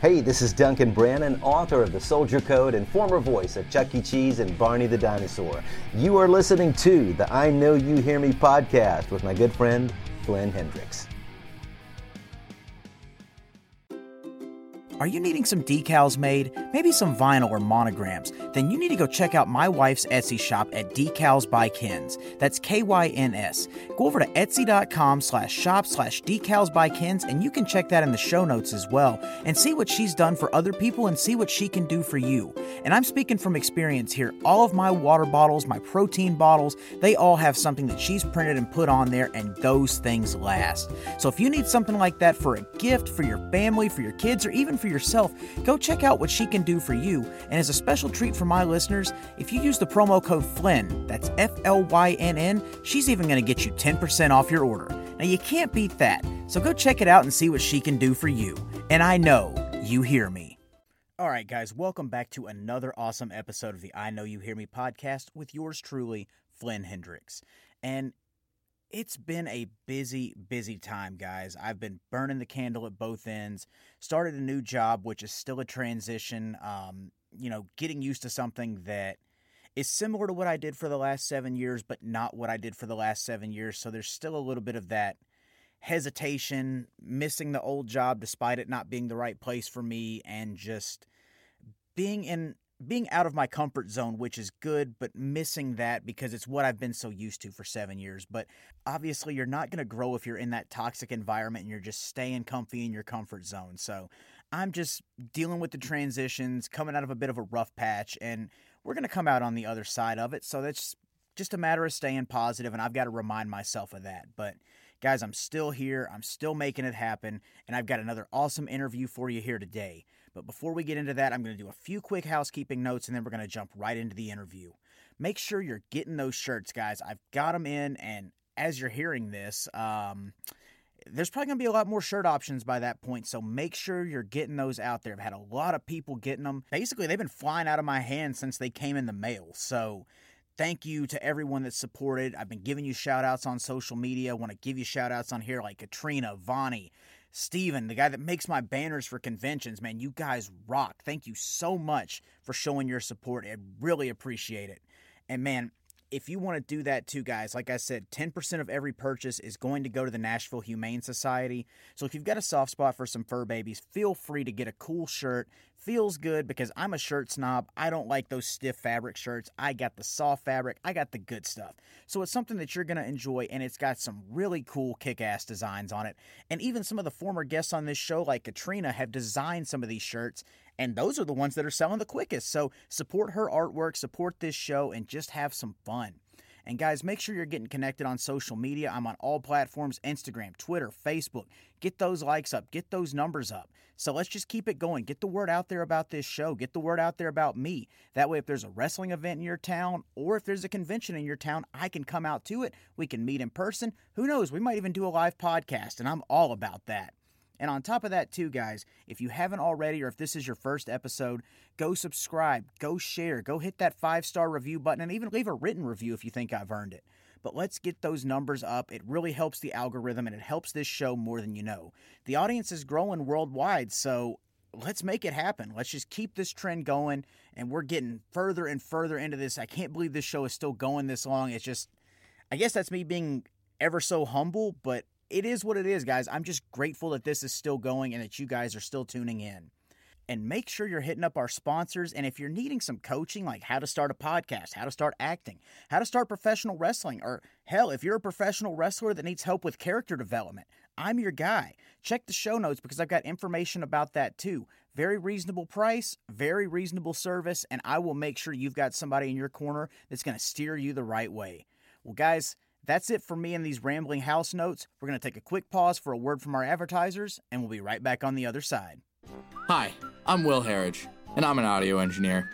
Hey, this is Duncan Brannon, author of The Soldier Code and former voice of Chuck E. Cheese and Barney the Dinosaur. You are listening to the I Know You Hear Me podcast with my good friend, Flynn Hendrix. Are you needing some decals made? Maybe some vinyl or monograms? Then you need to go check out my wife's Etsy shop at Decals by Kyns. That's K-Y-N-S. Go over to etsy.com slash shop slash decals by Kyns and you can check that in the show notes as well and see what she's done for other people and see what she can do for you. And I'm speaking from experience here. All of my water bottles, my protein bottles, they all have something that she's printed and put on there and those things last. So if you need something like that for a gift, for your family, for your kids, or even for yourself, go check out what she can do for you. And as a special treat for my listeners, if you use the promo code Flynn, that's F L Y N N, she's even going to get you 10% off your order. Now, you can't beat that. So go check it out and see what she can do for you. And I know you hear me. All right, guys, welcome back to another awesome episode of the I Know You Hear Me podcast with yours truly, Flynn Hendrix. And it's been a busy, busy time, guys. I've been burning the candle at both ends. Started a new job, which is still a transition. Um, you know, getting used to something that is similar to what I did for the last seven years, but not what I did for the last seven years. So there's still a little bit of that hesitation, missing the old job despite it not being the right place for me, and just being in being out of my comfort zone, which is good, but missing that because it's what I've been so used to for seven years. But obviously, you're not going to grow if you're in that toxic environment and you're just staying comfy in your comfort zone. So I'm just dealing with the transitions, coming out of a bit of a rough patch, and we're going to come out on the other side of it. So that's just a matter of staying positive, and I've got to remind myself of that. But guys, I'm still here, I'm still making it happen, and I've got another awesome interview for you here today. But before we get into that, I'm going to do a few quick housekeeping notes and then we're going to jump right into the interview. Make sure you're getting those shirts, guys. I've got them in, and as you're hearing this, um, there's probably going to be a lot more shirt options by that point. So make sure you're getting those out there. I've had a lot of people getting them. Basically, they've been flying out of my hands since they came in the mail. So thank you to everyone that supported. I've been giving you shout outs on social media. I want to give you shout outs on here like Katrina, Vonnie, Steven, the guy that makes my banners for conventions, man, you guys rock. Thank you so much for showing your support. I really appreciate it. And man, if you want to do that too, guys, like I said, 10% of every purchase is going to go to the Nashville Humane Society. So if you've got a soft spot for some fur babies, feel free to get a cool shirt. Feels good because I'm a shirt snob. I don't like those stiff fabric shirts. I got the soft fabric, I got the good stuff. So it's something that you're going to enjoy, and it's got some really cool kick ass designs on it. And even some of the former guests on this show, like Katrina, have designed some of these shirts and those are the ones that are selling the quickest. So support her artwork, support this show, and just have some fun. And guys, make sure you're getting connected on social media. I'm on all platforms Instagram, Twitter, Facebook. Get those likes up, get those numbers up. So let's just keep it going. Get the word out there about this show. Get the word out there about me. That way, if there's a wrestling event in your town or if there's a convention in your town, I can come out to it. We can meet in person. Who knows? We might even do a live podcast, and I'm all about that. And on top of that, too, guys, if you haven't already, or if this is your first episode, go subscribe, go share, go hit that five star review button, and even leave a written review if you think I've earned it. But let's get those numbers up. It really helps the algorithm and it helps this show more than you know. The audience is growing worldwide, so let's make it happen. Let's just keep this trend going. And we're getting further and further into this. I can't believe this show is still going this long. It's just, I guess that's me being ever so humble, but it is what it is, guys. I'm just grateful that this is still going and that you guys are still tuning in. And make sure you're hitting up our sponsors. And if you're needing some coaching, like how to start a podcast, how to start acting, how to start professional wrestling, or hell, if you're a professional wrestler that needs help with character development, I'm your guy. Check the show notes because I've got information about that too. Very reasonable price, very reasonable service, and I will make sure you've got somebody in your corner that's going to steer you the right way. Well, guys, That's it for me in these rambling house notes. We're going to take a quick pause for a word from our advertisers, and we'll be right back on the other side. Hi, I'm Will Harridge, and I'm an audio engineer.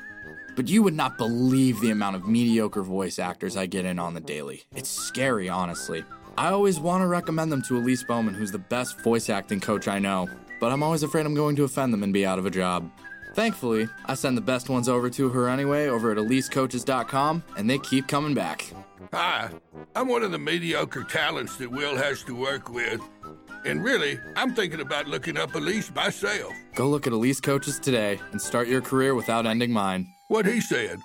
But you would not believe the amount of mediocre voice actors I get in on the daily. It's scary, honestly. I always want to recommend them to Elise Bowman, who's the best voice acting coach I know, but I'm always afraid I'm going to offend them and be out of a job. Thankfully, I send the best ones over to her anyway over at EliseCoaches.com, and they keep coming back. Hi, I'm one of the mediocre talents that Will has to work with. And really, I'm thinking about looking up Elise myself. Go look at Elise Coaches today and start your career without ending mine. What he said.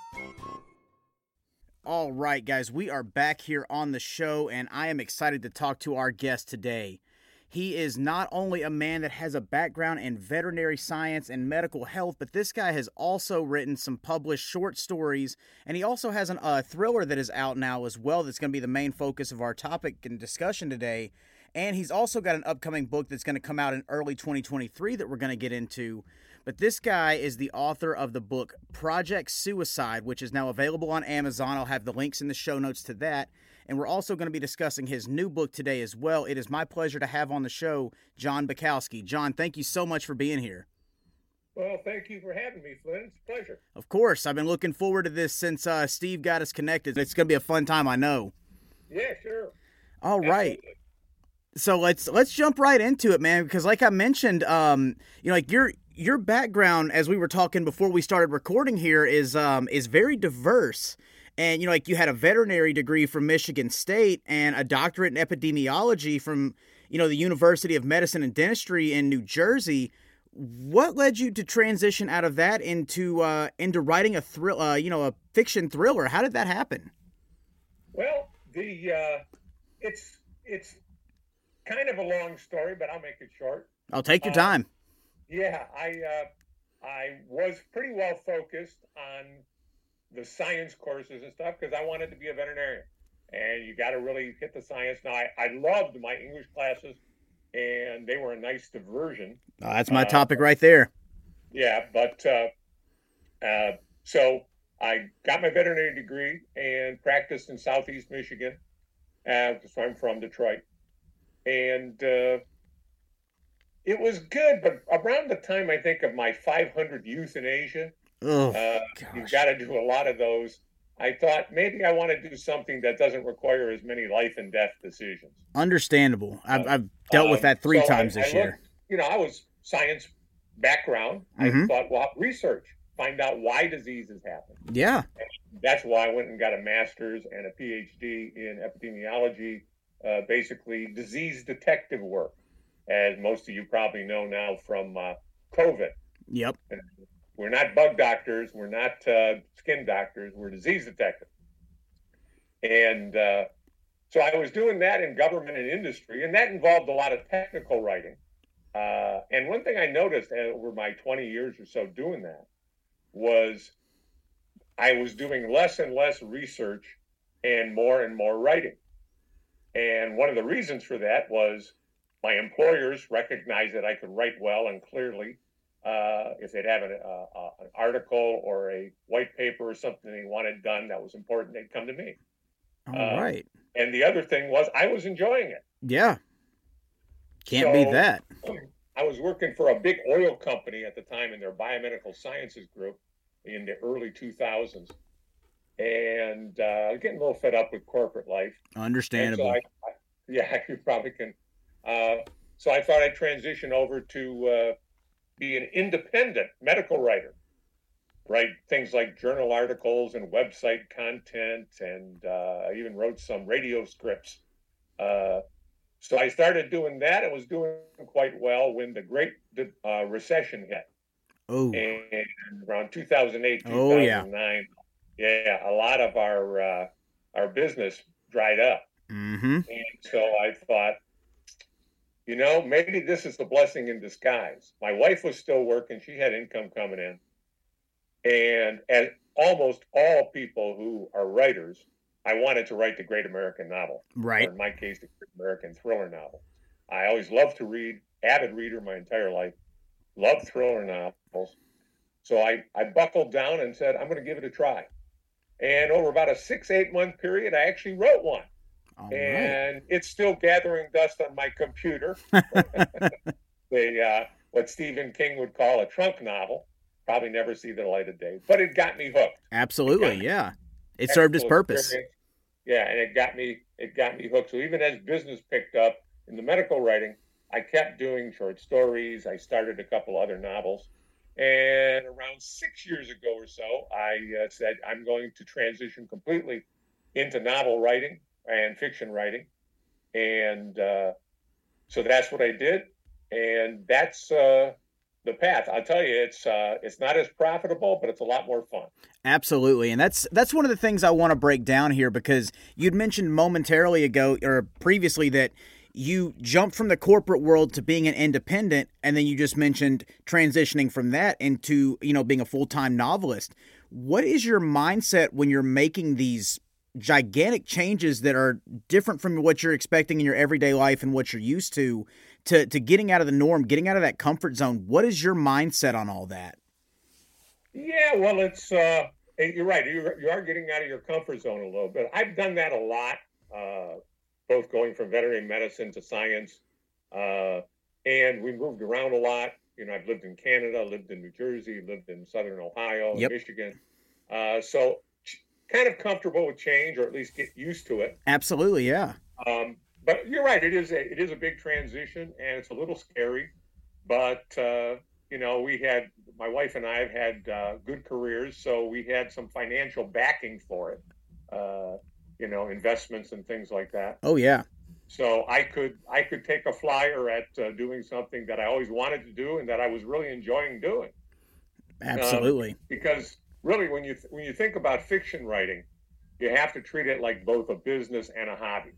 All right, guys, we are back here on the show, and I am excited to talk to our guest today. He is not only a man that has a background in veterinary science and medical health, but this guy has also written some published short stories, and he also has a uh, thriller that is out now as well that's going to be the main focus of our topic and discussion today. And he's also got an upcoming book that's going to come out in early 2023 that we're going to get into. But this guy is the author of the book Project Suicide, which is now available on Amazon. I'll have the links in the show notes to that. And we're also going to be discussing his new book today as well. It is my pleasure to have on the show John Bukowski. John, thank you so much for being here. Well, thank you for having me, Flynn. It's a pleasure. Of course. I've been looking forward to this since uh, Steve got us connected. It's going to be a fun time, I know. Yeah, sure. All right. Absolutely. So let's let's jump right into it, man. Because like I mentioned, um, you know, like your your background, as we were talking before we started recording here, is um, is very diverse and you know like you had a veterinary degree from Michigan State and a doctorate in epidemiology from you know the University of Medicine and Dentistry in New Jersey. What led you to transition out of that into uh, into writing a thrill uh, you know a fiction thriller? How did that happen? Well the uh, it's it's kind of a long story but I'll make it short. I'll take your uh, time. yeah I uh, I was pretty well focused on the science courses and stuff because I wanted to be a veterinarian. And you got to really hit the science. Now, I, I loved my English classes, and they were a nice diversion. Oh, that's my uh, topic right there. Yeah, but uh, uh, so I got my veterinary degree and practiced in Southeast Michigan. Uh, so I'm from Detroit, and uh, it was good. But around the time I think of my 500 euthanasia, Oh, uh, you've got to do a lot of those. I thought maybe I want to do something that doesn't require as many life and death decisions. Understandable. I've, I've dealt with that three so times I, this I year. Looked, you know, I was science background. Mm-hmm. I thought, well, research, find out why diseases happen. Yeah. And that's why I went and got a master's and a PhD in epidemiology, uh, basically disease detective work, as most of you probably know now from uh, COVID. Yep. And we're not bug doctors. We're not uh, skin doctors. We're disease detectives. And uh, so I was doing that in government and industry, and that involved a lot of technical writing. Uh, and one thing I noticed uh, over my 20 years or so doing that was I was doing less and less research and more and more writing. And one of the reasons for that was my employers recognized that I could write well and clearly uh, if they'd have an, uh, uh, an article or a white paper or something they wanted done that was important, they'd come to me. All um, right. And the other thing was I was enjoying it. Yeah. Can't so, beat that. I was working for a big oil company at the time in their biomedical sciences group in the early 2000s. And uh, getting a little fed up with corporate life. Understandable. So I, I, yeah, you probably can. Uh, so I thought I'd transition over to uh, be an independent medical writer, write things like journal articles and website content, and uh, I even wrote some radio scripts. Uh, so I started doing that and was doing quite well when the Great uh, Recession hit. Oh. And around 2008, 2009, oh, yeah. yeah, a lot of our uh, our business dried up. Mm-hmm. And so I thought, you know, maybe this is the blessing in disguise. My wife was still working, she had income coming in. And as almost all people who are writers, I wanted to write the great American novel. Right. in my case, the great American thriller novel. I always loved to read, avid reader my entire life, loved thriller novels. So I, I buckled down and said, I'm going to give it a try. And over about a six, eight month period, I actually wrote one. All and right. it's still gathering dust on my computer. the uh, what Stephen King would call a trunk novel. Probably never see the light of day, but it got me hooked. Absolutely, yeah. It served its purpose. experience. Yeah, and it got me it got me hooked. So even as business picked up in the medical writing, I kept doing short stories. I started a couple other novels, and around six years ago or so, I uh, said I'm going to transition completely into novel writing and fiction writing, and uh, so that's what I did, and that's uh, the path. I'll tell you, it's uh, it's not as profitable, but it's a lot more fun. Absolutely. And that's that's one of the things I want to break down here because you'd mentioned momentarily ago or previously that you jumped from the corporate world to being an independent and then you just mentioned transitioning from that into, you know, being a full-time novelist. What is your mindset when you're making these gigantic changes that are different from what you're expecting in your everyday life and what you're used to to to getting out of the norm, getting out of that comfort zone? What is your mindset on all that? Yeah, well, it's uh, you're right. You you are getting out of your comfort zone a little bit. I've done that a lot, uh, both going from veterinary medicine to science, uh, and we moved around a lot. You know, I've lived in Canada, lived in New Jersey, lived in Southern Ohio, Yep. Michigan. Uh, so, kind of comfortable with change, or at least get used to it. Absolutely, yeah. Um, but you're right. It is a, it is a big transition, and it's a little scary. But uh, you know, we had my wife and I have had uh, good careers, so we had some financial backing for it. Uh, you know, investments and things like that. Oh yeah. So I could I could take a flyer at uh, doing something that I always wanted to do and that I was really enjoying doing Absolutely. because really when you when you think about fiction writing you have to treat it like both a business and a hobby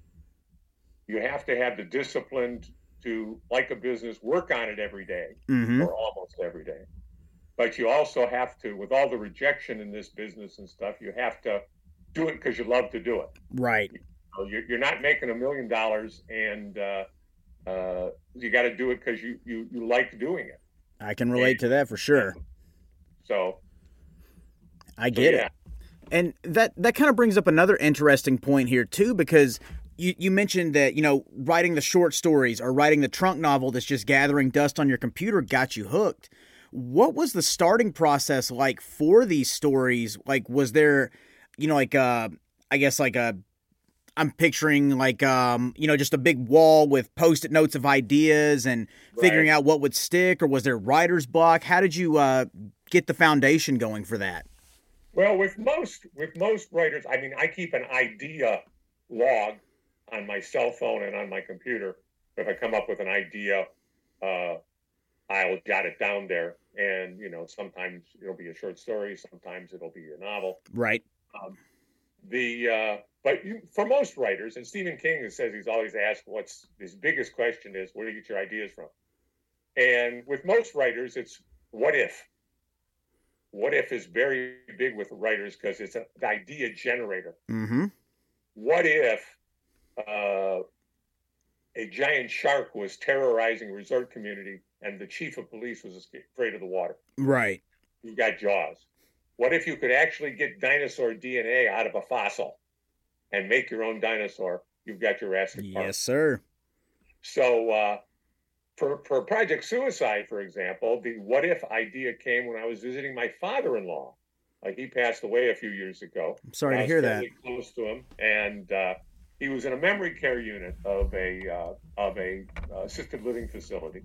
you have to have the discipline to like a business work on it every day mm-hmm. or almost every day but you also have to with all the rejection in this business and stuff you have to do it because you love to do it Right. You're, you're not making a million dollars and uh, uh, you got to do it because you, you you like doing it I can relate to that for sure. so I get yeah. it. And that that kind of brings up another interesting point here too, because you, you mentioned that, you know, writing the short stories or writing the trunk novel that's just gathering dust on your computer got you hooked. What was the starting process like for these stories? Like was there, you know, like uh I guess like a I'm picturing like um, you know, just a big wall with post-it notes of ideas and figuring out what would stick or was there writer's block? How did you uh get the foundation going for that? Well, with most with most writers, I mean, I keep an idea log on my cell phone and on my computer. If I come up with an idea, uh, I'll jot it down there. And you know, sometimes it'll be a short story, sometimes it'll be a novel. Right. The uh, but you, for most writers, and Stephen King says he's always asked, "What's his biggest question is where do you get your ideas from?" And with most writers, it's what if. What if is very big with writers because it's an idea generator. Mm-hmm. What if uh, a giant shark was terrorizing a resort community and the chief of police was afraid of the water? Right. You got Jaws. What if you could actually get dinosaur DNA out of a fossil and make your own dinosaur? You've got Jurassic Park. Yes, sir. So uh, for for Project Suicide, for example, the what if idea came when I was visiting my father-in-law. Uh, he passed away a few years ago. I'm sorry I to hear that. Close to him, and uh, he was in a memory care unit of a uh, of a uh, assisted living facility.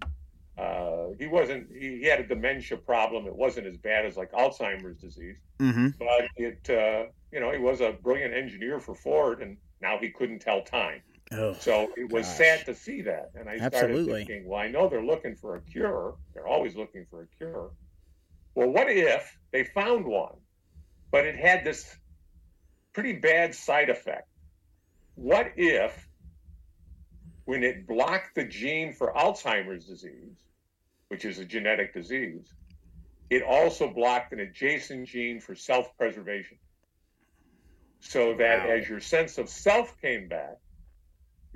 Uh, he wasn't. He, he had a dementia problem. It wasn't as bad as like Alzheimer's disease, Mm-hmm. but it. Uh, you know, he was a brilliant engineer for Ford, and now he couldn't tell time. Oh. So it was Gosh. sad to see that. And I started thinking, well, I know they're looking for a cure. They're always looking for a cure. Well, what if they found one, but it had this pretty bad side effect? What if, when it blocked the gene for Alzheimer's disease, which is a genetic disease, it also blocked an adjacent gene for self preservation? So that Wow. as your sense of self came back,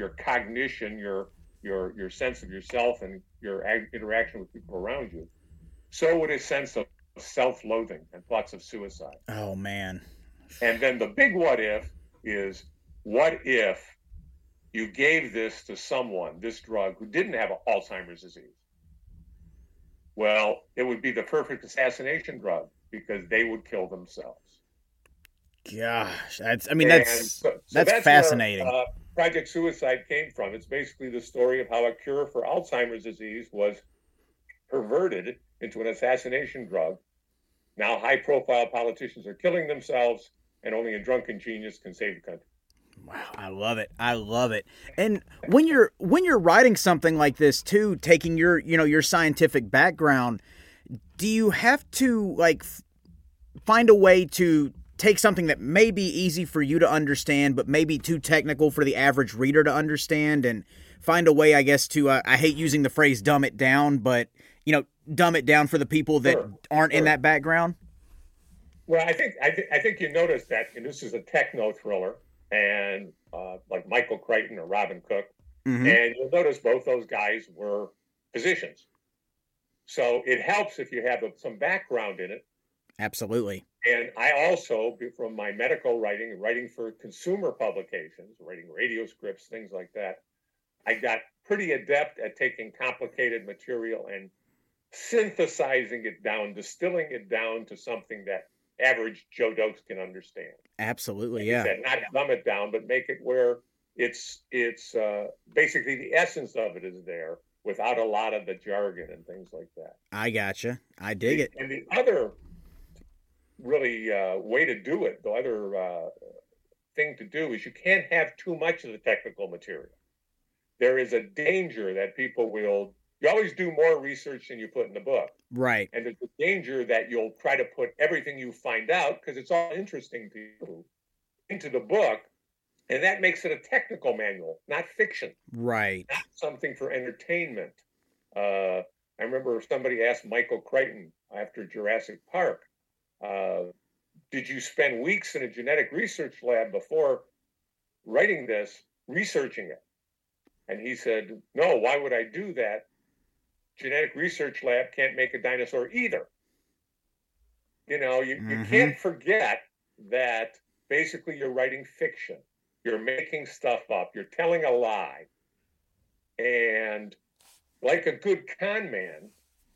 your cognition, your your your sense of yourself, and your ag- interaction with people around you, so would a sense of self-loathing and thoughts of suicide. Oh man. And then the big what if is what if you gave this to someone, this drug, who didn't have Alzheimer's disease, well, it would be the perfect assassination drug because they would kill themselves. Gosh, that's I mean that's so, so that's, that's, fascinating. Where, uh, Project Suicide came from. It's basically the story of how a cure for Alzheimer's disease was perverted into an assassination drug. Now, high-profile politicians are killing themselves, and only a drunken genius can save the country. Wow, I love it. I love it. And when you're when you're writing something like this too, taking your, you know, your scientific background, do you have to like find a way to take something that may be easy for you to understand but maybe too technical for the average reader to understand and find a way I guess to uh, I hate using the phrase dumb it down, but you know, dumb it down for the people that sure, aren't sure. in that background? Well, I think I, th- I think you noticed that and this is a techno thriller and uh, like Michael Crichton or Robin Cook. Mm-hmm. And you'll notice both those guys were physicians. So it helps if you have some background in it. Absolutely. And I also, from my medical writing, writing for consumer publications, writing radio scripts, things like that, I got pretty adept at taking complicated material and synthesizing it down, distilling it down to something that average Joe Doakes can understand. Absolutely, yeah. Said, not dumb it down, but make it where it's it's uh, basically the essence of it is there without a lot of the jargon and things like that. I gotcha. I dig it. And the other really uh, way to do it, the other uh, thing to do is you can't have too much of the technical material. There is a danger that people will you always do more research than you put in the book. Right. And there's a danger that you'll try to put everything you find out, because it's all interesting to you, into the book. And that makes it a technical manual, not fiction. Right. Not something for entertainment. Uh, I remember somebody asked Michael Crichton after Jurassic Park, uh, did you spend weeks in a genetic research lab before writing this, researching it? And he said, No, why would I do that? genetic research lab can't make a dinosaur either. You know, you, mm-hmm. you can't forget that basically you're writing fiction. You're making stuff up. You're telling a lie. And like a good con man,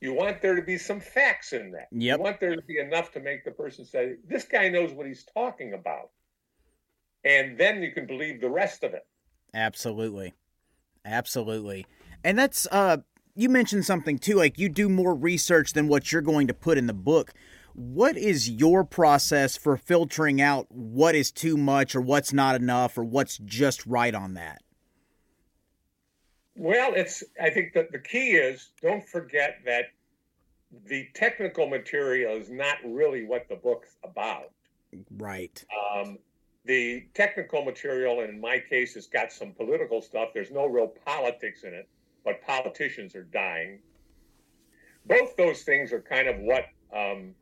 you want there to be some facts in that. Yep. You want there to be enough to make the person say, this guy knows what he's talking about. And then you can believe the rest of it. Absolutely. Absolutely. And that's uh you mentioned something too, like you do more research than what you're going to put in the book. What is your process for filtering out what is too much or what's not enough or what's just right on that? Well, it's I think that the key is don't forget that the technical material is not really what the book's about. Right. Um, the technical material, and in my case, has got some political stuff. There's no real politics in it but politicians are dying. Both those things are kind of what um,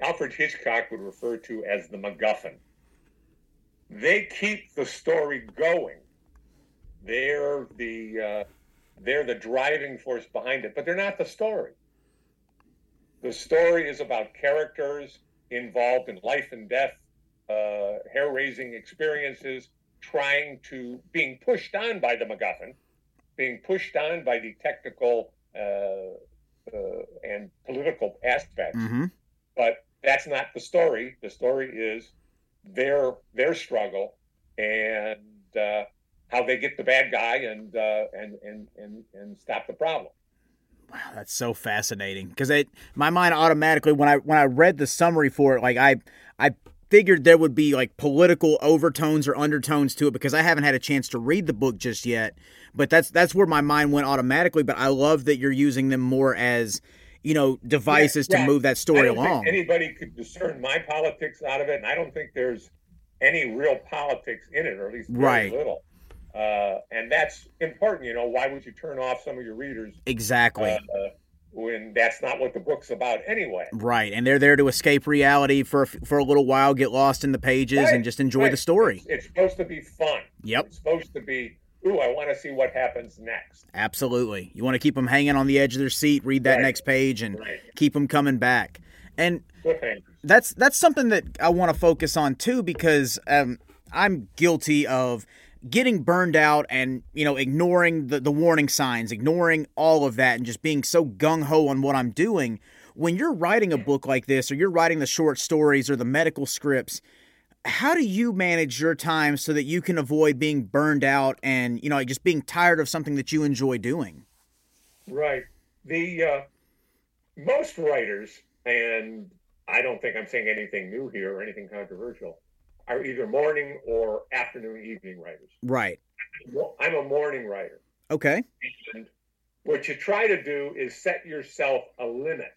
Alfred Hitchcock would refer to as the MacGuffin. They keep the story going. They're the uh, they're the driving force behind it, but they're not the story. The story is about characters involved in life and death, uh, hair-raising experiences, trying to being pushed on by the MacGuffin being pushed on by the technical uh, uh, and political aspects. Mm-hmm. But that's not the story. The story is their their struggle and uh, how they get the bad guy and uh, and and and and stop the problem. Wow, that's so fascinating because it my mind automatically when I when I read the summary for it, like I I figured there would be like political overtones or undertones to it because I haven't had a chance to read the book just yet. But that's that's where my mind went automatically. But I love that you're using them more as you know devices yeah, yeah. to move that story along. anybody could discern my politics out of it, and I don't think there's any real politics in it, or at least very right. little. Uh, and that's important. You know, why would you turn off some of your readers? Exactly. Uh, when that's not what the book's about anyway. Right, and they're there to escape reality for for a little while, get lost in the pages, right. and just enjoy right. the story. It's, it's, supposed to be fun. Yep. It's supposed to be. Ooh, I want to see what happens next. Absolutely. You want to keep them hanging on the edge of their seat, read that right. next page, and keep them coming back. And that's that's something that I want to focus on too, because um, I'm guilty of getting burned out and you know ignoring the, the warning signs ignoring all of that and just being so gung-ho on what i'm doing when you're writing a book like this or you're writing the short stories or the medical scripts how do you manage your time so that you can avoid being burned out and you know just being tired of something that you enjoy doing? Right. The uh, most writers and i don't think i'm saying anything new here or anything controversial are either morning or afternoon evening writers. Right. I'm a morning writer. Okay. And what you try to do is set yourself a limit,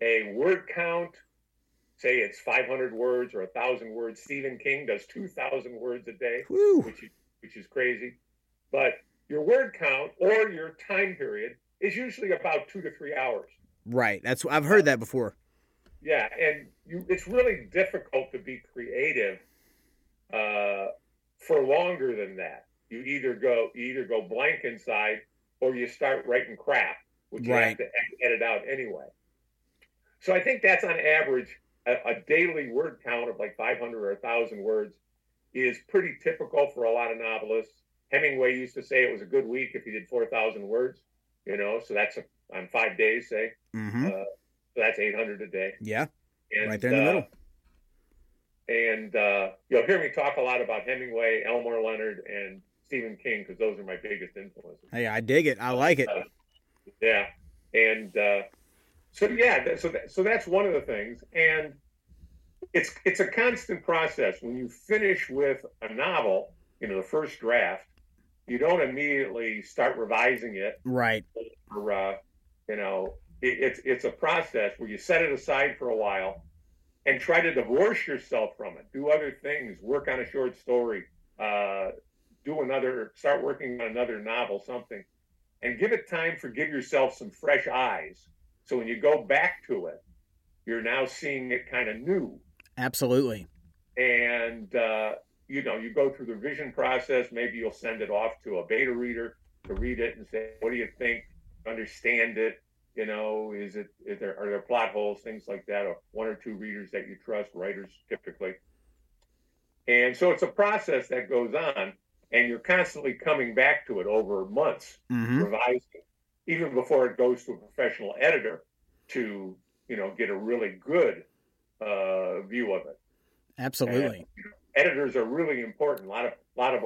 a word count. Say it's 500 words or a 1,000 words. Stephen King does 2,000 words a day, which is, which is crazy. But your word count or your time period is usually about two to three hours. Right. That's I've heard that before. Yeah, and you, it's really difficult to be creative uh, for longer than that. You either go you either go blank inside or you start writing crap, which you have to edit out anyway. So I think that's on average a, a daily word count of like 500 or 1,000 words is pretty typical for a lot of novelists. Hemingway used to say it was a good week if he did 4,000 words, you know, so that's a, on five days, say. Mm-hmm. Uh, so that's 800 a day. Yeah. And, right there in the uh, middle. And uh, you'll hear me talk a lot about Hemingway, Elmore Leonard, and Stephen King because those are my biggest influences. Hey, I dig it. I like it. Uh, yeah, and uh, so yeah, so that, so that's one of the things, and it's it's a constant process. When you finish with a novel, you know, the first draft, you don't immediately start revising it, right? Or uh, you know, it, it's it's a process where you set it aside for a while and try to divorce yourself from it. Do other things. Work on a short story. Uh, do another. Start working on another novel. Something, and give it time. For give yourself some fresh eyes. So when you go back to it, you're now seeing it kind of new. Absolutely. And uh, you know, you go through the revision process. Maybe you'll send it off to a beta reader to read it and say, "What do you think? Understand it? You know, is it is there are there plot holes, things like that, or one or two readers that you trust, writers typically. And so it's a process that goes on, and you're constantly coming back to it over months, mm-hmm. revising, even before it goes to a professional editor to you know get a really good uh, view of it. Absolutely. And, you know, editors are really important. A lot of a lot of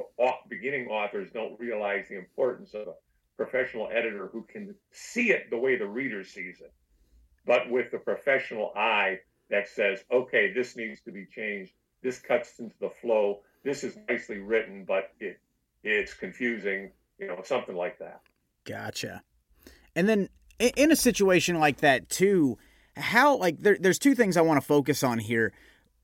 beginning authors don't realize the importance of professional editor who can see it the way the reader sees it, but with the professional eye that says, okay, this needs to be changed. This cuts into the flow. This is nicely written, but it it's confusing, you know, something like that. Gotcha. And then in a situation like that too, how like there, there's two things I want to focus on here.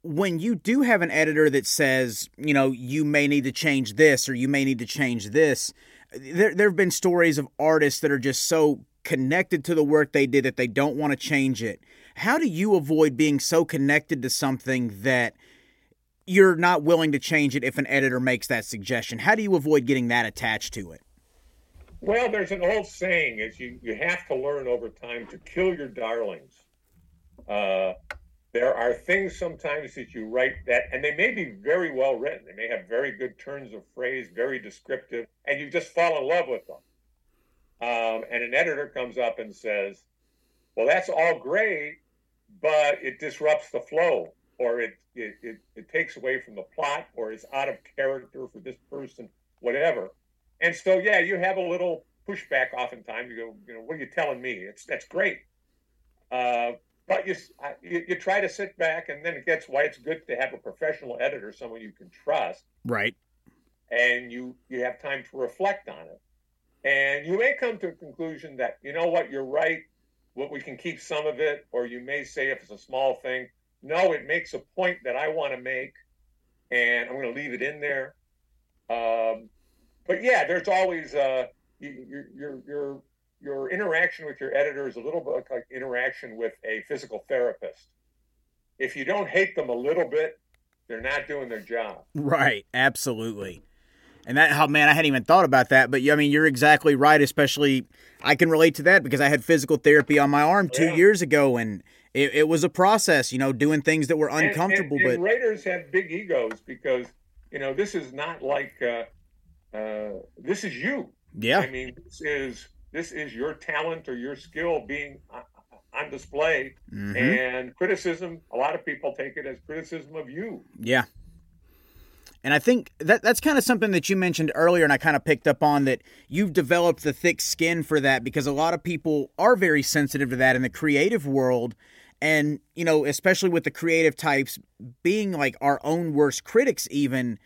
When you do have an editor that says, you know, you may need to change this or you may need to change this, there there have been stories of artists that are just so connected to the work they did that they don't want to change it. How do you avoid being so connected to something that you're not willing to change it if an editor makes that suggestion? How do you avoid getting that attached to it? Well, there's an old saying is you, you have to learn over time to kill your darlings. Uh, there are things sometimes that you write that, and they may be very well written. They may have very good turns of phrase, very descriptive, and you just fall in love with them. Um, and an editor comes up and says, "Well, that's all great, but it disrupts the flow, or it it, it, it takes away from the plot, or it's out of character for this person, whatever." And so, yeah, you have a little pushback oftentimes. You go, you know, what are you telling me? It's that's great. Uh, but you, you, you try to sit back, and then it gets why it's good to have a professional editor, someone you can trust, right? And you you have time to reflect on it, and you may come to a conclusion that you know what you're right. What we can keep some of it, or you may say if it's a small thing, no, it makes a point that I want to make, and I'm going to leave it in there. Um, but yeah, there's always uh, you, you're you're your interaction with your editor is a little bit like interaction with a physical therapist. If you don't hate them a little bit, they're not doing their job. Right, absolutely. And that, oh man, I hadn't even thought about that. But I mean, you're exactly right. Especially, I can relate to that because I had physical therapy on my arm two yeah. years ago, and it, it, was a process. You know, doing things that were uncomfortable. And, and, and but writers have big egos because you know this is not like uh, uh, this is you. Yeah. I mean, this is this is your talent or your skill being on display. Mm-hmm. And criticism, a lot of people take it as criticism of you. Yeah. And I think that that's kind of something that you mentioned earlier, and I kind of picked up on that you've developed the thick skin for that because a lot of people are very sensitive to that in the creative world. And, you know, especially with the creative types being like our own worst critics, even,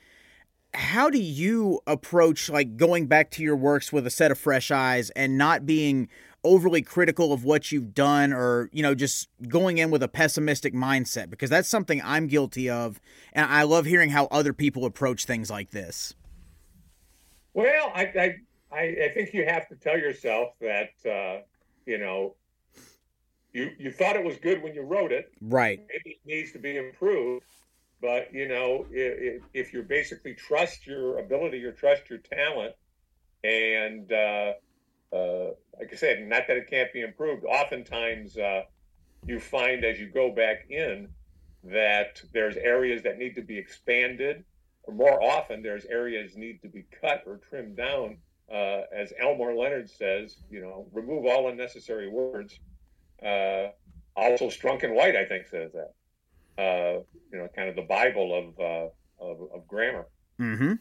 how do you approach like going back to your works with a set of fresh eyes and not being overly critical of what you've done or you know just going in with a pessimistic mindset? Because that's something i'm guilty of and i love hearing how other people approach things like this. Well i i, I think you have to tell yourself that uh, you know you you thought it was good when you wrote it. Right. Maybe it needs to be improved but you know if, if you basically trust your ability or trust your talent and uh, uh, like I said, not that it can't be improved. Oftentimes, uh, you find as you go back in that there's areas that need to be expanded, or more often, there's areas need to be cut or trimmed down. Uh, as Elmore Leonard says, you know, remove all unnecessary words. Uh, also, Strunk and White, I think, says that. Uh, you know, kind of the Bible of uh, of, of, grammar. Mm-hmm.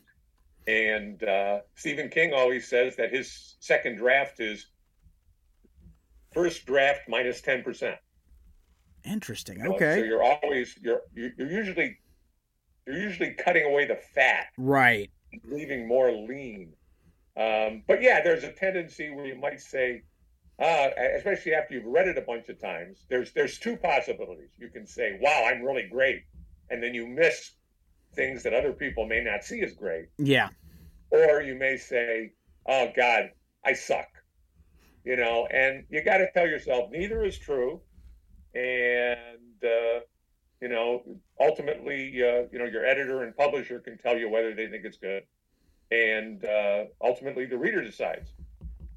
And uh, Stephen King always says that his second draft is first draft minus ten percent. Interesting. Okay. So you're always you're you're usually you're usually cutting away the fat, right? Leaving more lean. Um, but yeah, there's a tendency where you might say, uh, especially after you've read it a bunch of times, there's there's two possibilities. You can say, "Wow, I'm really great," and then you miss things that other people may not see as great. Yeah. Or you may say, "Oh God, I suck," you know, and you got to tell yourself neither is true, and uh, you know, ultimately, uh, you know, your editor and publisher can tell you whether they think it's good, and uh, ultimately, the reader decides.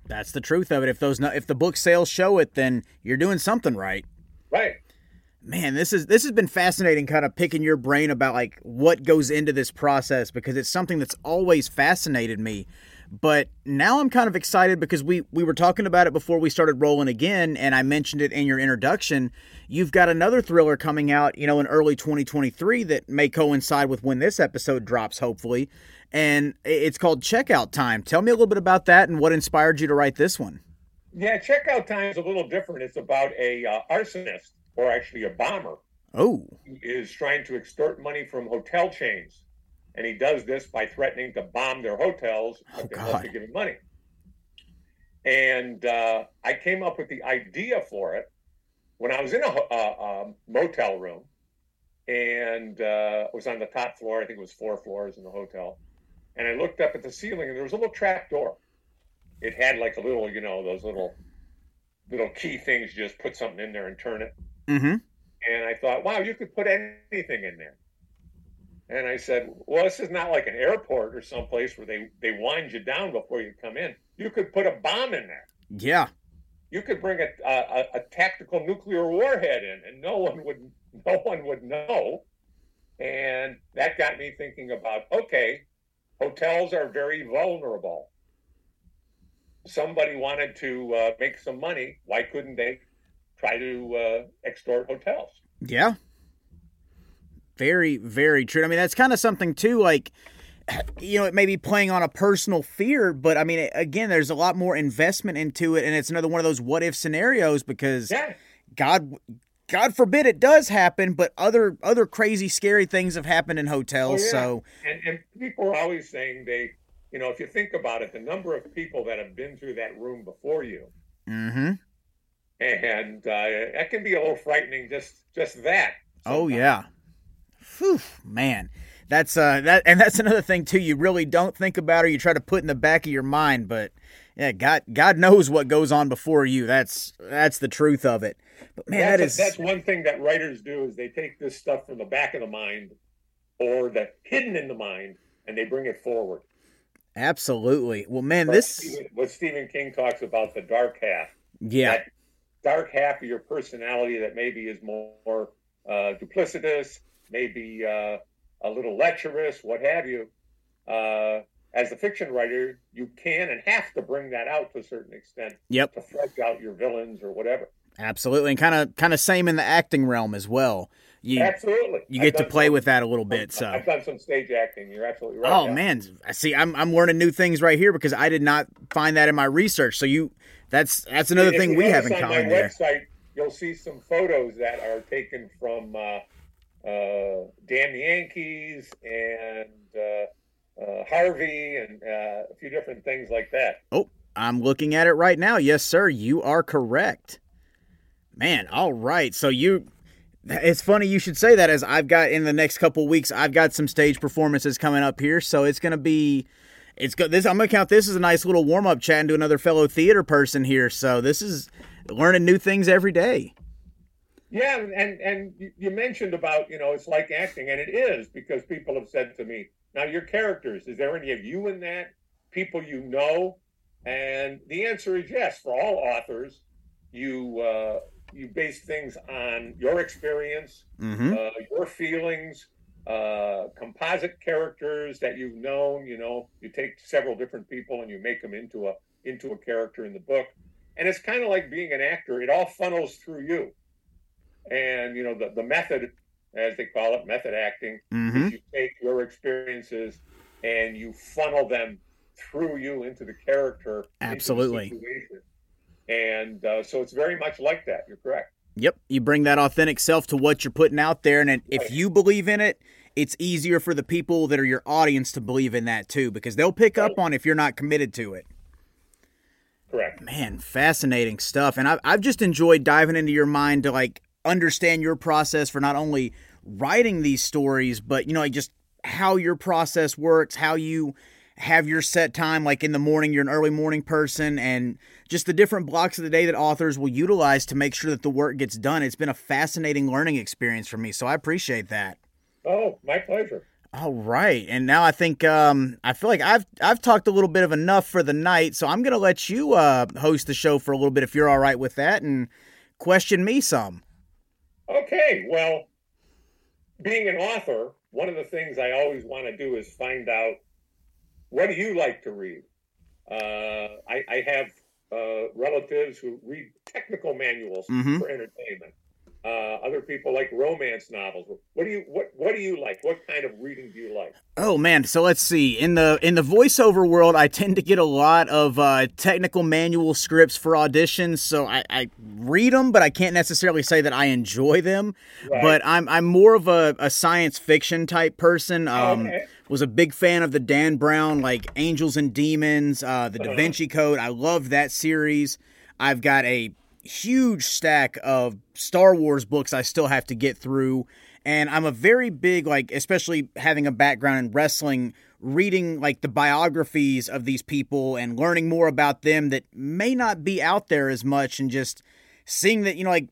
That's the truth of it. If those if the book sales show it, then you're doing something right. Right man this is this has been fascinating kind of picking your brain about like what goes into this process because it's something that's always fascinated me but now i'm kind of excited because we we were talking about it before we started rolling again and i mentioned it in your introduction you've got another thriller coming out you know in early 2023 that may coincide with when this episode drops hopefully and it's called checkout time tell me a little bit about that and what inspired you to write this one yeah checkout time is a little different it's about a uh, arsonist or actually a bomber. Oh. Is trying to extort money from hotel chains. And he does this by threatening to bomb their hotels oh, unless they give him money. And uh, I came up with the idea for it when I was in a, a, a motel room and uh, was on the top floor. I think it was four floors in the hotel. And I looked up at the ceiling and there was a little trap door. It had like a little, you know, those little little key things. You just put something in there and turn it. Mm-hmm. And I thought, wow, you could put anything in there. And I said, well, this is not like an airport or someplace where they, they wind you down before you come in. You could put a bomb in there. Yeah. You could bring a, a, a tactical nuclear warhead in, and no one would no one would know. And that got me thinking about okay, hotels are very vulnerable. Somebody wanted to uh, make some money. Why couldn't they try to uh, extort hotels. Yeah. Very, very true. I mean, that's kind of something too, like, you know, it may be playing on a personal fear, but I mean, again, there's a lot more investment into it. And it's another one of those what if scenarios because yeah. God, God forbid it does happen, but other other crazy, scary things have happened in hotels. Oh, yeah. So, and, and people are always saying they, you know, if you think about it, the number of people that have been through that room before you, mm-hmm and uh, that can be a little frightening. Just just that. Sometimes. Oh yeah, Whew, man. That's uh that and that's another thing too. You really don't think about or you try to put in the back of your mind, but yeah, God God knows what goes on before you. That's that's the truth of it. But man, that's that is that's one thing that writers do is they take this stuff from the back of the mind or the hidden in the mind and they bring it forward. Absolutely. Well, man, this Stephen, what Stephen King talks about the dark half. Yeah. That dark half of your personality that maybe is more uh, duplicitous, maybe uh, a little lecherous, what have you. Uh, as a fiction writer, you can and have to bring that out to a certain extent. Yep. To flesh out your villains or whatever. Absolutely, and kind of kind of same in the acting realm as well. You, absolutely. You get to play some, with that a little bit. So I've done some stage acting. You're absolutely right. Oh yeah. man, I see. I'm I'm learning new things right here because I did not find that in my research. So you, that's that's another thing we have in notice on common my there. website, you'll see some photos that are taken from uh, uh, Damn Yankees and uh, uh, Harvey and uh, a few different things like that. Oh, I'm looking at it right now. Yes, sir. You are correct. Man, all right. So you it's funny you should say that as I've got in the next couple weeks I've got some stage performances coming up here, so it's going to be it's good. This I'm to count this as a nice little warm-up chatting to another fellow theater person here. So this is learning new things every day. Yeah, and and you mentioned about you know it's like acting, and it is because people have said to me, "Now your characters, is there any of you in that? People you know?" And the answer is yes. For all authors, you uh, you base things on your experience, mm-hmm. uh, your feelings, uh, composite characters that you've known. You know, you take several different people and you make them into a into a character in the book, and it's kind of like being an actor. It all funnels through you and you know the, the method as they call it method acting mm-hmm. is you take your experiences and you funnel them through you into the character absolutely. the and uh, so it's very much like that. You're correct. Yep. You bring that authentic self to what you're putting out there. And if right. you believe in it it's easier for the people that are your audience to believe in that too because they'll pick right. up on if you're not committed to it. Correct. Man fascinating stuff. And I've, I've just enjoyed diving into your mind to like understand your process for not only writing these stories, but you know, like just how your process works, how you have your set time. Like in the morning, you're an early morning person, and just the different blocks of the day that authors will utilize to make sure that the work gets done. It's been a fascinating learning experience for me, so I appreciate that. Oh, my pleasure. All right, and now I think um, I feel like I've I've talked a little bit of enough for the night, so I'm gonna let you uh, host the show for a little bit if you're all right with that, and question me some. Okay, well, being an author, one of the things I always want to do is find out what do you like to read. Uh, I, I, have uh, relatives who read technical manuals mm-hmm. for entertainment. Uh, other people like romance novels. What do you what What do you like? What kind of reading do you like? Oh man, so let's see. In the in the voiceover world, I tend to get a lot of uh, technical manual scripts for auditions. So I, I, read them, but I can't necessarily say that I enjoy them. Right. But I'm I'm more of a, a science fiction type person. Um, okay. Was a big fan of the Dan Brown like Angels and Demons, uh, the Da Vinci Code. I love that series. I've got a huge stack of Star Wars books I still have to get through. And I'm a very big, like, especially having a background in wrestling, reading like the biographies of these people and learning more about them that may not be out there as much and just seeing that, you know, like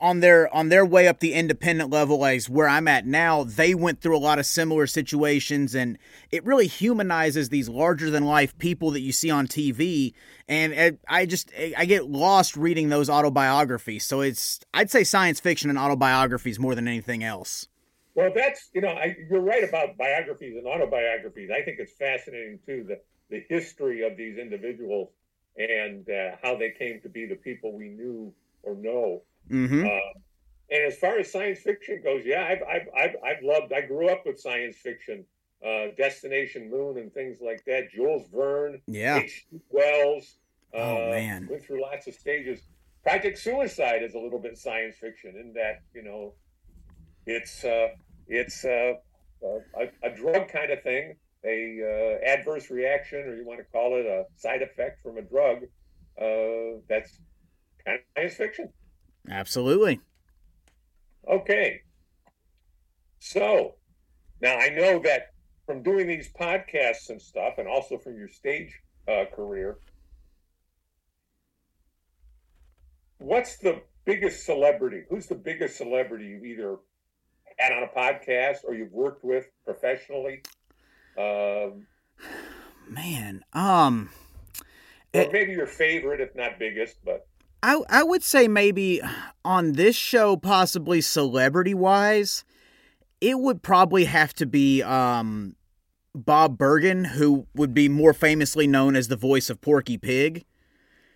on their on their way up the independent level as where I'm at now, they went through a lot of similar situations and it really humanizes these larger than life people that you see on TV and I just I get lost reading those autobiographies. So it's I'd say science fiction and autobiographies more than anything else. Well, that's you know I, you're right about biographies and autobiographies. I think it's fascinating too the the history of these individuals and uh, how they came to be the people we knew or know. Mm-hmm. Uh, and as far as science fiction goes, yeah, I've, I've, I've, I've loved, I grew up with science fiction, uh, Destination Moon and things like that. Jules Verne, yeah, H.G. Wells. Uh, oh, man. Went through lots of stages. Project Suicide is a little bit science fiction in that, you know, it's, uh, it's uh, a, a drug kind of thing, a uh, adverse reaction, or you want to call it a side effect from a drug. Uh, that's kind of science fiction. Absolutely. Okay. So now I know that from doing these podcasts and stuff, and also from your stage uh, career, what's the biggest celebrity? Who's the biggest celebrity you've either had on a podcast or you've worked with professionally? Um, Man, um, or maybe your favorite, if not biggest, but I I would say maybe on this show, possibly celebrity wise, it would probably have to be um Bob Bergen, who would be more famously known as the voice of Porky Pig.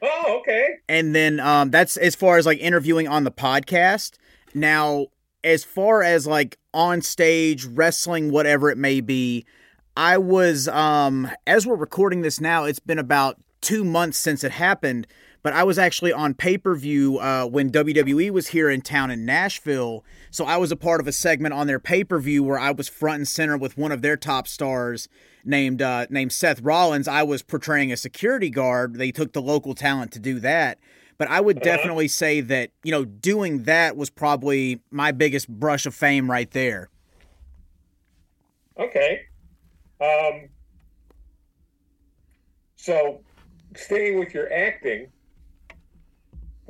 Oh, okay. And then um, that's as far as like interviewing on the podcast. Now, as far as like on stage, wrestling, whatever it may be, I was, um, as we're recording this now, it's been about two months since it happened, but I was actually on pay per view uh, when WWE was here in town in Nashville. So I was a part of a segment on their pay per view where I was front and center with one of their top stars named uh, named Seth Rollins. I was portraying a security guard. They took the local talent to do that. But I would uh-huh. definitely say that, you know, doing that was probably my biggest brush of fame right there. Okay. Um, so staying with your acting,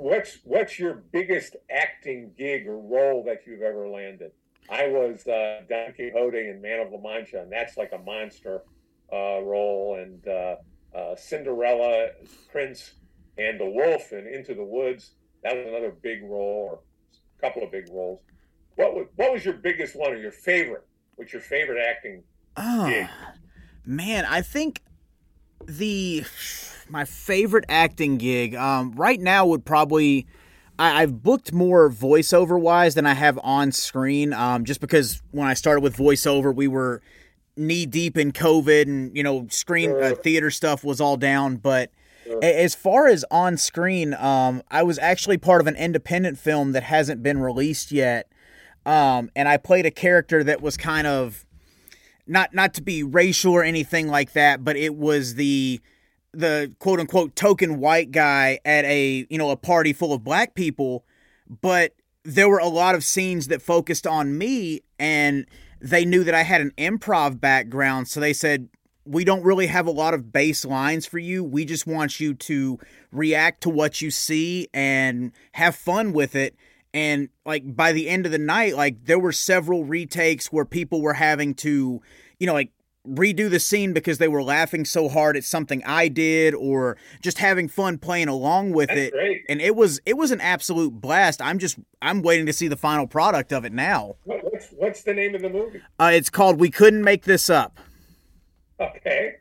what's what's your biggest acting gig or role that you've ever landed? I was uh, Don Quixote in Man of La Mancha, and that's like a monster uh, role, and uh, uh Cinderella, Prince, and the Wolf and Into the Woods. That was another big role, or a couple of big roles. What was, what was your biggest one, or your favorite? What's your favorite acting oh, gig? Man, I think the my favorite acting gig um, right now would probably I, have booked more voiceover wise than I have on screen. Um, just because when I started with voiceover, we were knee deep in COVID, and you know, screen uh, theater stuff was all down. But as far as on screen, um, I was actually part of an independent film that hasn't been released yet, um, and I played a character that was kind of not not to be racial or anything like that, but it was the the quote unquote token white guy at a you know a party full of black people but there were a lot of scenes that focused on me and they knew that I had an improv background so they said we don't really have a lot of base lines for you. We just want you to react to what you see and have fun with it. And like by the end of the night like there were several retakes where people were having to you know like redo the scene because they were laughing so hard at something I did or just having fun playing along with That's it. Great. And it was it was an absolute blast. I'm just I'm waiting to see the final product of it now. What's what's the name of the movie? Uh, it's called We Couldn't Make This Up. Okay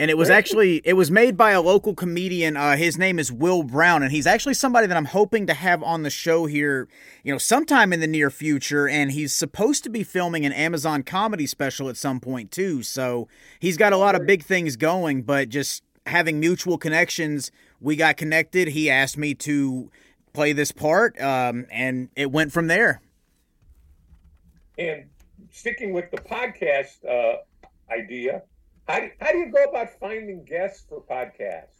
and it was actually it was made by a local comedian uh, his name is will brown and he's actually somebody that i'm hoping to have on the show here you know sometime in the near future and he's supposed to be filming an amazon comedy special at some point too so he's got a lot of big things going but just having mutual connections we got connected he asked me to play this part um, and it went from there. And sticking with the podcast uh, idea how do, how do you go about finding guests for podcasts?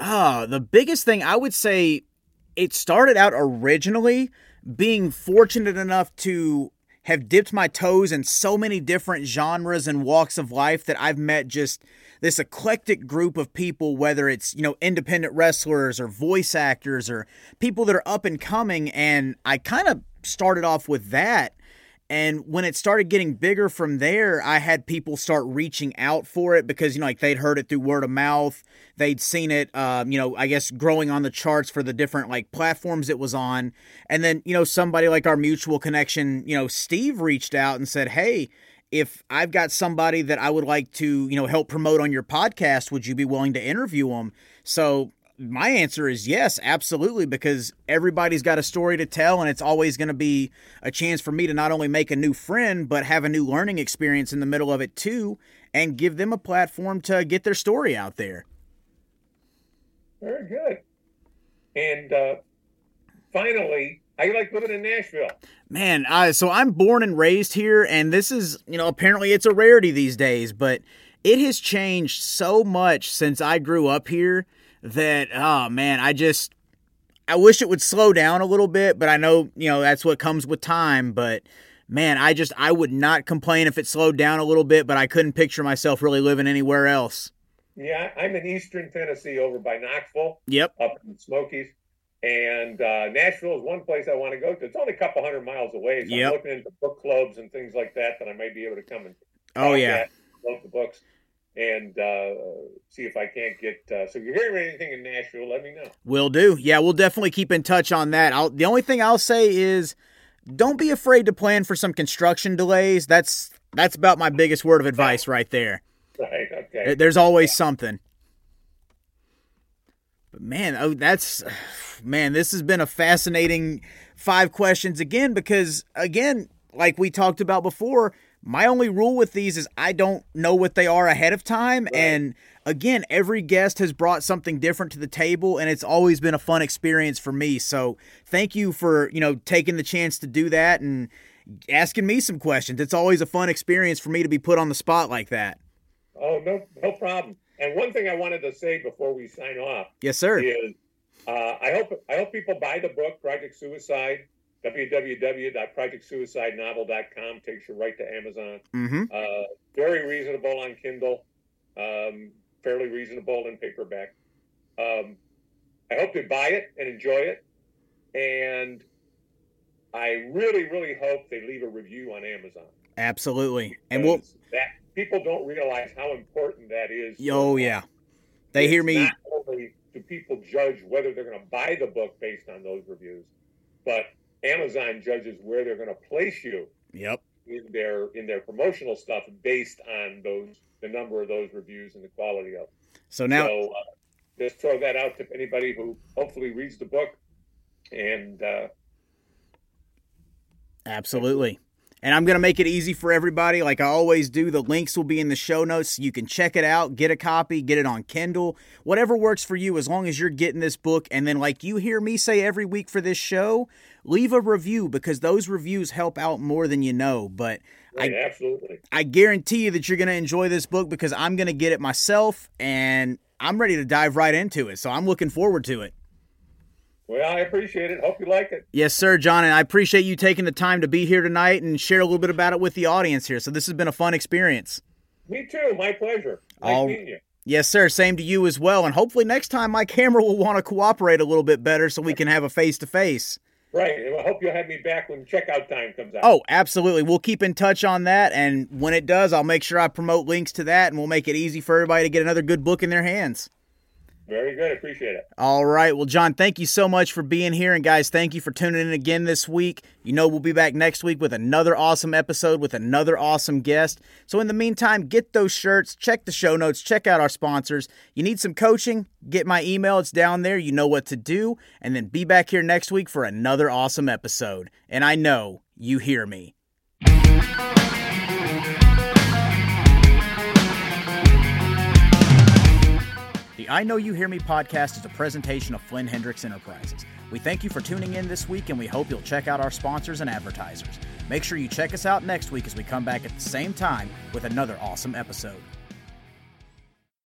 Ah, the biggest thing I would say it started out originally being fortunate enough to have dipped my toes in so many different genres and walks of life that I've met just this eclectic group of people, whether it's, you know, independent wrestlers or voice actors or people that are up and coming. And I kind of started off with that. And when it started getting bigger from there, I had people start reaching out for it because, you know, like they'd heard it through word of mouth. They'd seen it, um, you know, I guess growing on the charts for the different like platforms it was on. And then, you know, somebody like our mutual connection, you know, Steve reached out and said, Hey, if I've got somebody that I would like to, you know, help promote on your podcast, would you be willing to interview them? So my answer is yes, absolutely, because everybody's got a story to tell, and it's always going to be a chance for me to not only make a new friend, but have a new learning experience in the middle of it too, and give them a platform to get their story out there. Very good. And uh, finally, how you like living in Nashville? Man, uh, so I'm born and raised here, and this is, you know, apparently it's a rarity these days, but it has changed so much since I grew up here that oh man, I just I wish it would slow down a little bit, but I know, you know, that's what comes with time, but man, I just I would not complain if it slowed down a little bit, but I couldn't picture myself really living anywhere else. Yeah, I'm in eastern Tennessee over by Knoxville. Yep. Up in the Smokies. And uh, Nashville is one place I want to go to. It's only a couple hundred miles away. So yep. I'm looking into book clubs and things like that that I may be able to come and oh yeah, promote the books and uh, see if I can't get. Uh, so if you're hearing anything in Nashville, let me know. Will do. Yeah, we'll definitely keep in touch on that. I'll, the only thing I'll say is don't be afraid to plan for some construction delays. That's That's about my biggest word of advice right there. Right. Okay. There's always something. But man, oh, that's man. This has been a fascinating five questions again because again, like we talked about before, my only rule with these is I don't know what they are ahead of time, right. and again, every guest has brought something different to the table, and it's always been a fun experience for me. So thank you for you know taking the chance to do that and asking me some questions. It's always a fun experience for me to be put on the spot like that. Oh no, no problem. And one thing I wanted to say before we sign off, yes, sir, is uh, I hope I hope people buy the book Project Suicide. www.projectsuicidenovel.com takes you right to Amazon. Mm-hmm. Uh, very reasonable on Kindle, um, fairly reasonable in paperback. Um, I hope you buy it and enjoy it, and I really, really hope they leave a review on Amazon. Absolutely, and we'll that people don't realize how important that is. Oh yeah, they it's hear me. Not only do people judge whether they're going to buy the book based on those reviews, but Amazon judges where they're going to place you. Yep. In their in their promotional stuff based on those the number of those reviews and the quality of. Them. So now, so, uh, just throw that out to anybody who hopefully reads the book, and uh, absolutely. And I'm going to make it easy for everybody, like I always do. The links will be in the show notes. You can check it out, get a copy, get it on Kindle, whatever works for you, as long as you're getting this book. And then, like you hear me say every week for this show, leave a review because those reviews help out more than you know. But right, I, absolutely. I guarantee you that you're going to enjoy this book because I'm going to get it myself and I'm ready to dive right into it. So I'm looking forward to it. Well, I appreciate it. Hope you like it. Yes, sir, John. And I appreciate you taking the time to be here tonight and share a little bit about it with the audience here. So this has been a fun experience. Me too. My pleasure. Nice All, meeting you. Yes, sir. Same to you as well. And hopefully next time my camera will want to cooperate a little bit better so we can have a face to face. Right. I hope you'll have me back when checkout time comes out. Oh, absolutely. We'll keep in touch on that. And when it does, I'll make sure I promote links to that and we'll make it easy for everybody to get another good book in their hands. Very good. Appreciate it. All right. Well, John, thank you so much for being here. And guys, thank you for tuning in again this week. You know, we'll be back next week with another awesome episode with another awesome guest. So, in the meantime, get those shirts, check the show notes, check out our sponsors. You need some coaching? Get my email. It's down there. You know what to do. And then be back here next week for another awesome episode. And I know you hear me. I Know You Hear Me podcast is a presentation of Flynn Hendrix Enterprises. We thank you for tuning in this week and we hope you'll check out our sponsors and advertisers. Make sure you check us out next week as we come back at the same time with another awesome episode.